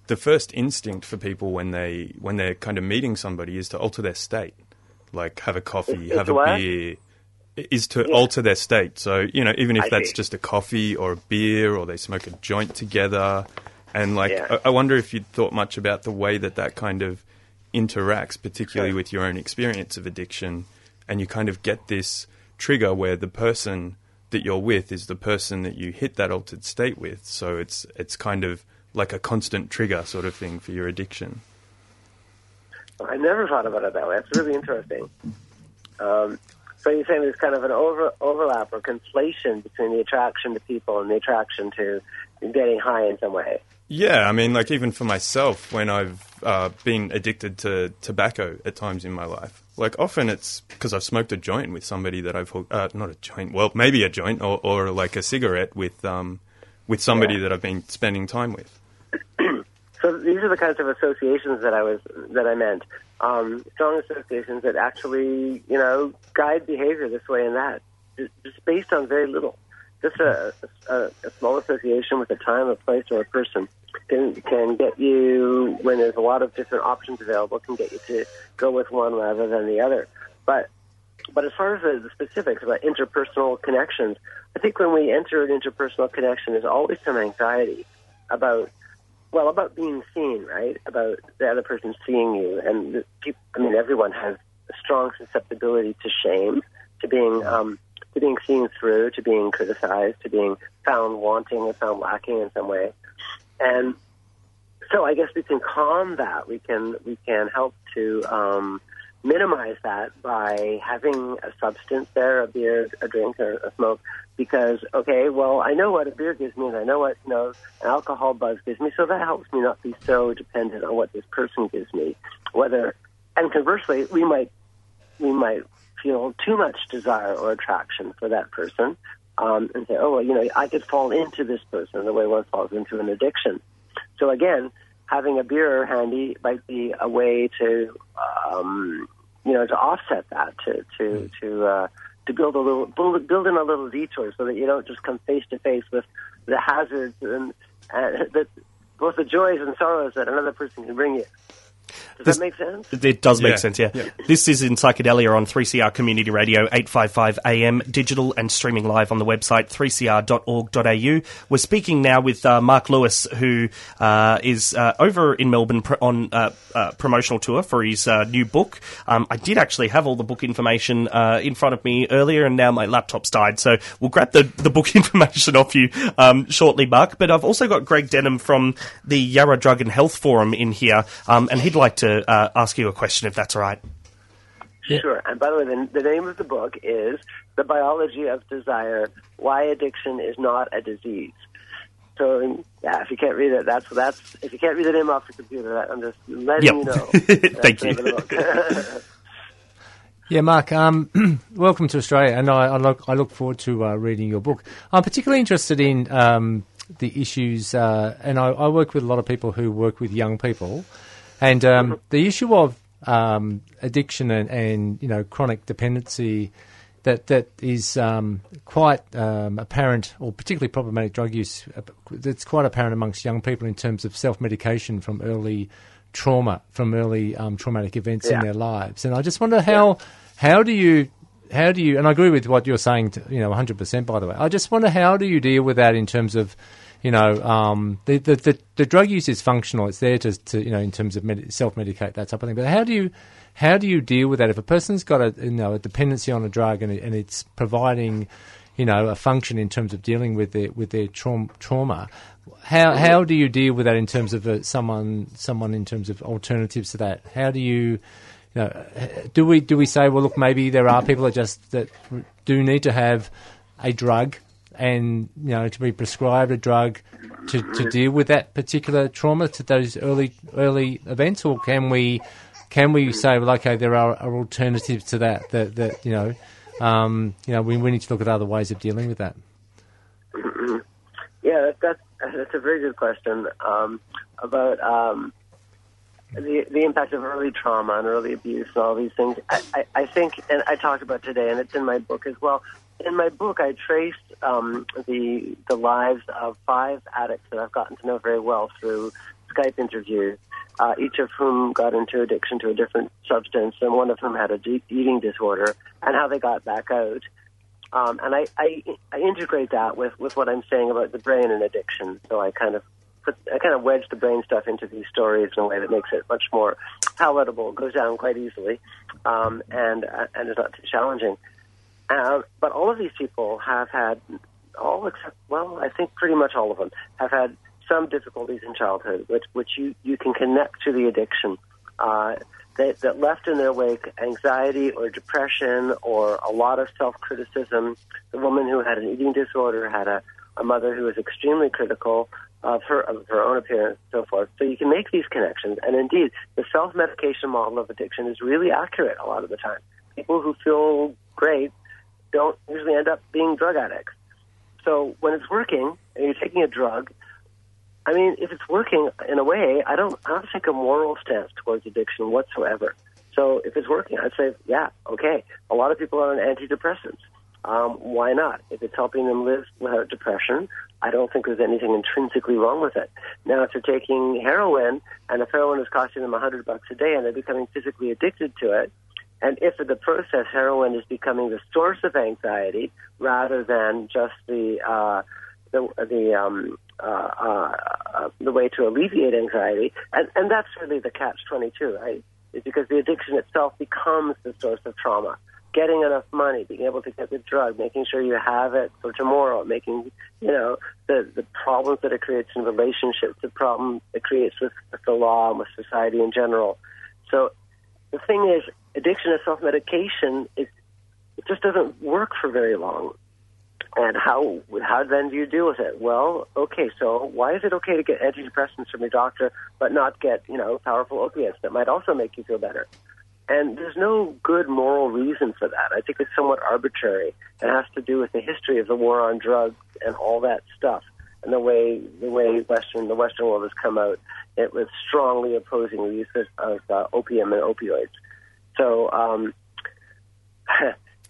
the first instinct for people when they when they're kind of meeting somebody is to alter their state, like have a coffee, Is- have a what? beer, is to Yeah. alter their state. So you know, even if I that's see. just a coffee or a beer, or they smoke a joint together, and like Yeah. I, I wonder if you'd thought much about the way that that kind of interacts, particularly Sure. with your own experience of addiction, and you kind of get this trigger where the person that you're with is the person that you hit that altered state with. So it's it's kind of like a constant trigger sort of thing for your addiction. I never thought about it that way. It's really interesting. Um, so you're saying there's kind of an over, overlap or conflation between the attraction to people and the attraction to getting high in some way. Yeah, I mean, like even for myself, when I've uh, been addicted to tobacco at times in my life, like often it's because I've smoked a joint with somebody that I've hooked, uh, not a joint, well, maybe a joint or, or like a cigarette with um, with somebody Yeah. that I've been spending time with. So these are the kinds of associations that I was that I meant. Um, strong associations that actually, you know, guide behavior this way and that, just, based on very little. Just a, a, a small association with a time, a place, or a person can can get you when there's a lot of different options available. Can get you to go with one rather than the other. But but as far as the, the specifics about interpersonal connections, I think when we enter an interpersonal connection, there's always some anxiety about well, about being seen, right? About the other person seeing you, and people, I mean, everyone has a strong susceptibility to shame, to being um, to being seen through, to being criticized, to being found wanting or found lacking in some way, and so I guess we can calm that. We can we can help to um, minimize that by having a substance there, a beer, a drink, or a smoke. Because okay, well, I know what a beer gives me, and I know what you know an alcohol buzz gives me, so that helps me not be so dependent on what this person gives me. Whether and conversely, we might we might feel too much desire or attraction for that person, um, and say, oh, well, you know, I could fall into this person the way one falls into an addiction. So again, having a beer handy might be a way to, um, you know, to offset that, to to to uh, to build a little build, build in a little detour so that you don't just come face to face with the hazards and uh, that both the joys and sorrows that another person can bring you. Does This- that make sense? It does make Yeah. sense, yeah. This is in Psychedelia on 3CR Community Radio, 855 AM, digital and streaming live on the website 3cr.org.au. We're speaking now with uh, Marc Lewis, who uh, is uh, over in Melbourne pr- on uh, uh, promotional tour for his uh, new book. Um, I did actually have all the book information uh, in front of me earlier, and now my laptop's died, so we'll grab the, the book *laughs* information off you um, shortly, Marc. But I've also got Greg Denham from the Yarra Drug and Health Forum in here, um, and he'd like to uh, ask you a question if that's all right. Sure. And by the way, the, the name of the book is The Biology of Desire Why Addiction is Not a Disease. So, yeah, if you can't read it, that's, that's, if you can't read the name off the computer, I'm just letting Yep. you know. Thank *laughs* That's the name of the book. *laughs* Yeah, Marc. Um, *clears throat* welcome to Australia, and I, I look I look forward to uh, reading your book. I'm particularly interested in um, the issues, uh, and I, I work with a lot of people who work with young people, and um, the issue of um, addiction and, and you know chronic dependency that that is um, quite um, apparent, or particularly problematic drug use. uh, That's quite apparent amongst young people in terms of self medication from early trauma, from early um, traumatic events in their lives. And I just wonder how how do you how do you and I agree with what you're saying, to, you know, 100 percent. By the way, I just wonder how do you deal with that in terms of you know, um, the, the, the, the drug use is functional. It's there to, to you know, in terms of med- self-medicate, that type of thing. But how do you, how do you deal with that? If a person's got a, you know, a dependency on a drug and, it, and it's providing, you know, a function in terms of dealing with their, with their traum- trauma, how, how do you deal with that in terms of uh, someone, someone in terms of alternatives to that? How do you, you know, do we, do we say, well, look, maybe there are people that just, that do need to have a drug and you know to be prescribed a drug to, to deal with that particular trauma to those early early events, or can we can we say well okay there are, are alternatives to that that that you know um, you know we, we need to look at other ways of dealing with that. Yeah, that, that's that's a very good question um, about um, the the impact of early trauma and early abuse and all these things. I, I, I think, and I talked about today, and it's in my book as well. In my book, I traced um, the the lives of five addicts that I've gotten to know very well through Skype interviews. Uh, each of whom got into addiction to a different substance, and one of whom had a de- eating disorder, and how they got back out. Um, and I, I, I integrate that with, with what I'm saying about the brain and addiction. So I kind of put, I kind of wedge the brain stuff into these stories in a way that makes it much more palatable, goes down quite easily, um, and uh, and is not too challenging. Uh, but all of these people have had all except well, I think pretty much all of them have had some difficulties in childhood, which which you you can connect to the addiction. Uh, that, that left in their wake anxiety or depression or a lot of self criticism. The woman who had an eating disorder had a, a mother who was extremely critical of her of her own appearance and so forth. So you can make these connections. And indeed, the self medication model of addiction is really accurate a lot of the time. People who feel great don't usually end up being drug addicts. So when it's working and you're taking a drug, I mean, if it's working in a way, I don't, I don't take a moral stance towards addiction whatsoever. So if it's working, I'd say, yeah, okay. A lot of people are on antidepressants. Um, why not? If it's helping them live without depression, I don't think there's anything intrinsically wrong with it. Now, if they're taking heroin and if heroin is costing them a hundred bucks a day and they're becoming physically addicted to it, and if in the process heroin is becoming the source of anxiety rather than just the uh, the the um, uh, uh, uh, the way to alleviate anxiety, and, and that's really the catch twenty two, right? Is because the addiction itself becomes the source of trauma. Getting enough money, being able to get the drug, making sure you have it for tomorrow, making you know the the problems that it creates in relationships, the problem it creates with, with the law and with society in general. So the thing is, addiction and self medication is it just doesn't work for very long. And how how then do you deal with it? Well, okay, so why is it okay to get antidepressants from your doctor but not get you know powerful opiates that might also make you feel better? And there's no good moral reason for that. I think it's somewhat arbitrary. It has to do with the history of the war on drugs and all that stuff, and the way the way Western the Western world has come out. It was strongly opposing the use of, of uh, opium and opioids. So, um, *laughs*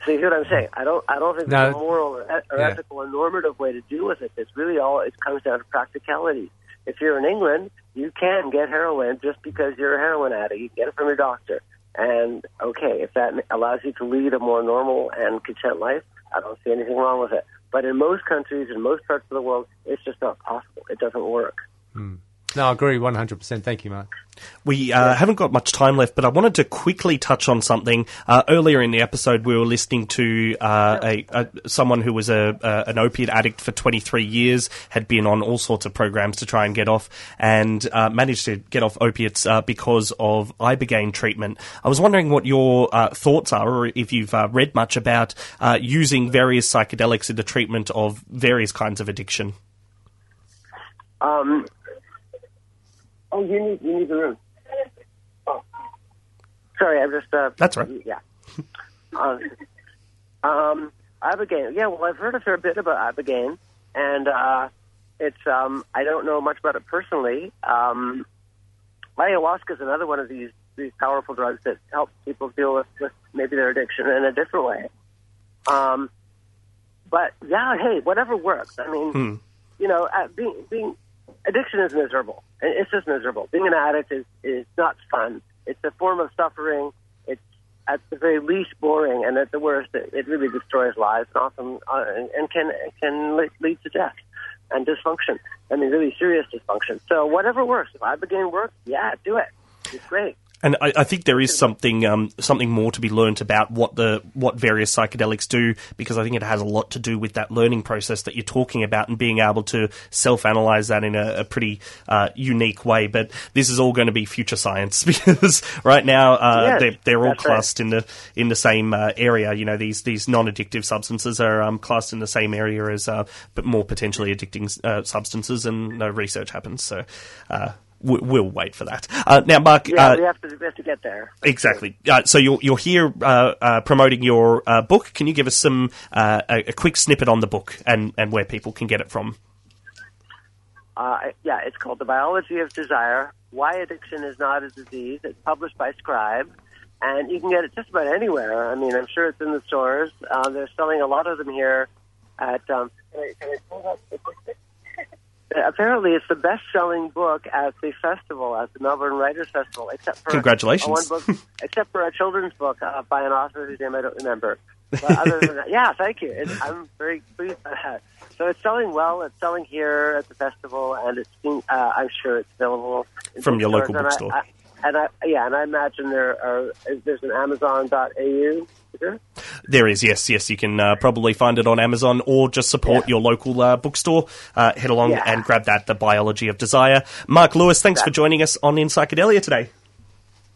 so you hear what I'm saying? I don't, I don't think No. there's a moral or, e- or Yeah. ethical or normative way to deal with it. It's really all. It comes down to practicality. If you're in England, you can get heroin just because you're a heroin addict. You can get it from your doctor. And okay, if that allows you to lead a more normal and content life, I don't see anything wrong with it. But in most countries, in most parts of the world, it's just not possible. It doesn't work. No, I agree 100%. Thank you, Marc. We uh, haven't got much time left, but I wanted to quickly touch on something. Uh, earlier in the episode, we were listening to uh, a, a someone who was a, a an opiate addict for 23 years, had been on all sorts of programs to try and get off, and uh, managed to get off opiates uh, because of ibogaine treatment. I was wondering what your uh, thoughts are, or if you've uh, read much about uh, using various psychedelics in the treatment of various kinds of addiction. Um, oh, you need you need the room. Oh. Sorry, I'm just. Uh, That's right. Yeah. *laughs* um, um, ibogaine. Yeah, well, I've heard a fair bit about ibogaine, and uh, it's. Um, I don't know much about it personally. Um, ayahuasca is another one of these these powerful drugs that help people deal with, with maybe their addiction in a different way. Um, but yeah, hey, whatever works. I mean, you know, uh, being being addiction is miserable. It- It's just miserable. Being an addict is is not fun. It's a form of suffering. It's at the very least boring, and at the worst, it, it really destroys lives and often uh, and- can can lead to death and dysfunction. I mean, really serious dysfunction. So whatever works. If ibogaine works, yeah, do it. It's great. And I, I think there is something um, something more to be learnt about what the what various psychedelics do, because I think it has a lot to do with that learning process that you're talking about and being able to self analyze that in a, a pretty uh, unique way. But this is all going to be future science *laughs* because right now uh, Yes, they're, they're all that's right. classed in the in the same uh, area. You know, these these non addictive substances are um, classed in the same area as uh, but more potentially addicting uh, substances, and no research happens. So. We- We'll wait for that. Uh, now, Marc, Yeah, uh, we have to we have to get there. Exactly. Uh, so you're you're here uh, uh, promoting your uh, book. Can you give us some uh, a, a quick snippet on the book and, and where people can get it from? Uh, yeah, it's called The Biology of Desire Why Addiction is Not a Disease. It's published by Scribe, and you can get it just about anywhere. I mean, I'm sure it's in the stores. Uh, they're selling a lot of them here at. Um, can I, can I pull that statistic? Apparently, it's the best-selling book at the festival, at the Melbourne Writers Festival, except for Congratulations. uh, one book, *laughs* except for a children's book uh, by an author whose name I don't remember. But *laughs* other than that, yeah, thank you. It's, I'm very pleased by that. So it's selling well. It's selling here at the festival, and it's being, uh, I'm sure it's available From your local And I- bookstore. I, and I, yeah, and I imagine there are there's an Amazon.au. Is there? There is, yes, yes. You can uh, probably find it on Amazon or just support Yeah. your local uh, bookstore. Uh, head along Yeah. and grab that, The Biology of Desire. Marc Lewis, thanks for joining us on In Psychedelia today.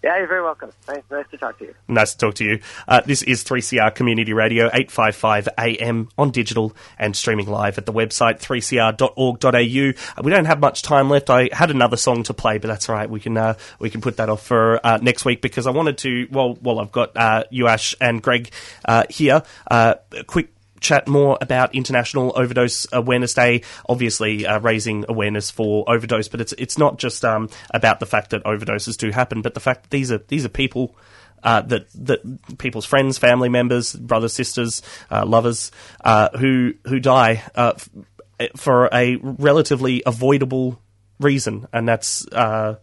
Yeah, you're very welcome. Nice, nice to talk to you. Nice to talk to you. Uh, this is 3CR Community Radio, 855 AM on digital and streaming live at the website 3cr.org.au. Uh, we don't have much time left. I had another song to play, but that's right. We can uh, we can put that off for uh, next week because I wanted to. Well, well, I've got uh, you, Ash, and Greg uh, here. Uh, quick chat more about International Overdose Awareness Day. Obviously, uh, raising awareness for overdose, but it's it's not just um, about the fact that overdoses do happen, but the fact that these are these are people. Uh, that that people's friends, family members, brothers, sisters, uh, lovers, uh, who who die uh, f- for a relatively avoidable reason, and that's uh,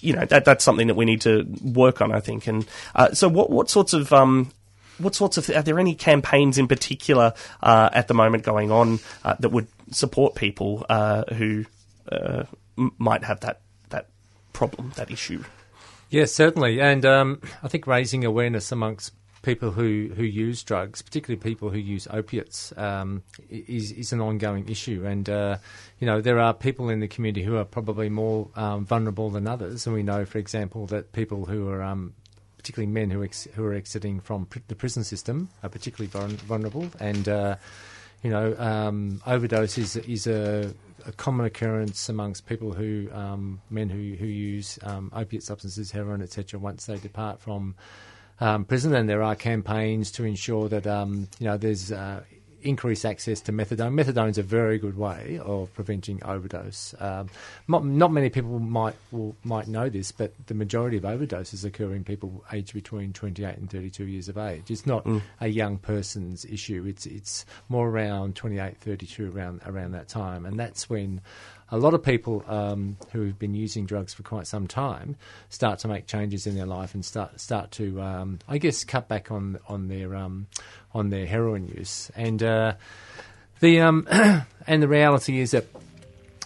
you know that that's something that we need to work on, I think. And uh, so, what what sorts of um, what sorts of are there any campaigns in particular uh, at the moment going on uh, that would support people uh, who uh, m- might have that that problem, that issue? Yes, certainly, and um, I think raising awareness amongst people who, who use drugs, particularly people who use opiates, um, is is an ongoing issue. And uh, you know there are people in the community who are probably more um, vulnerable than others, and we know, for example, that people who are um, particularly men who ex- who are exiting from pr- the prison system are particularly vuln- vulnerable, and uh, you know um, overdose is is a a common occurrence amongst people who um, men who who use um, opiate substances, heroin, etc. Once they depart from um, prison, and there are campaigns to ensure that um, you know there's uh, increased access to methadone. Methadone is a very good way of preventing overdose. Um, not, not many people might will, might know this, but the majority of overdoses occur in people aged between 28 and 32 years of age. It's not a young person's issue. It's it's more around 28, 32 around around that time, and that's when a lot of people um, who have been using drugs for quite some time start to make changes in their life and start start to, um, I guess, cut back on on their um, on their heroin use. And uh, the um, *clears throat* and the reality is that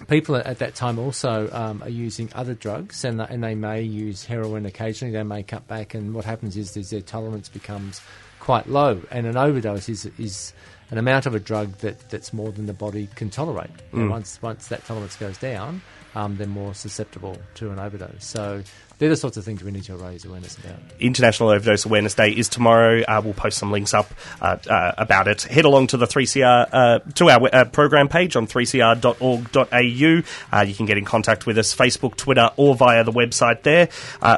people at that time also um, are using other drugs, and and they may use heroin occasionally. They may cut back, and what happens is, is their tolerance becomes quite low, and an overdose is is an amount of a drug that, that's more than the body can tolerate. And once once that tolerance goes down, um, they're more susceptible to an overdose. So they're the sorts of things we need to raise awareness about. International Overdose Awareness Day is tomorrow. Uh, we'll post some links up uh, uh, about it. Head along to the 3CR uh, to our uh, program page on 3cr.org.au. Uh, you can get in contact with us Facebook, Twitter, or via the website there.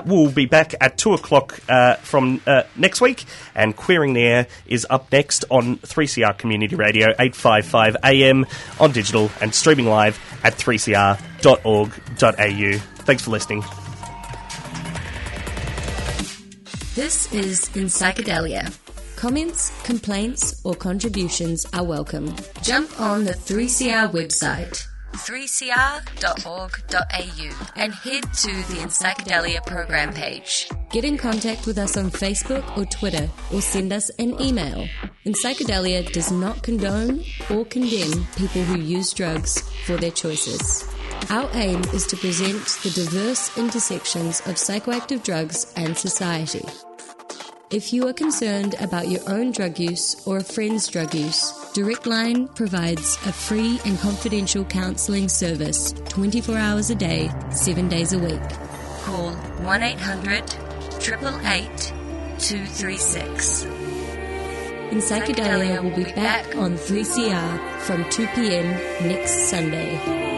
We'll be back at two o'clock from next week, and Queering the Air is up next on 3CR Community Radio 855 AM on digital and streaming live at 3cr.org.au. Thanks for listening. This is In Psychedelia. Comments, complaints, or contributions are welcome. Jump on the 3CR website, 3cr.org.au, and head to the In Psychedelia program page. Get in contact with us on Facebook or Twitter, or send us an email. In Psychedelia does not condone or condemn people who use drugs for their choices. Our aim is to present the diverse intersections of psychoactive drugs and society. If you are concerned about your own drug use or a friend's drug use, Direct Line provides a free and confidential counselling service 24 hours a day, 7 days a week. Call 1 800 888 236. In Psychedelia will be back on 3CR from 2 pm next Sunday.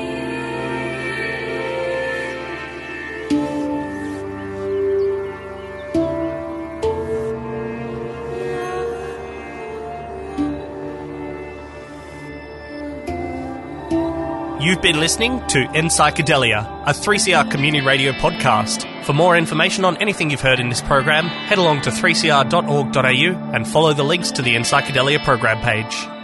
You've been listening to In Psychedelia, a 3CR community radio podcast. For more information on anything you've heard in this program, head along to 3cr.org.au and follow the links to the In Psychedelia program page.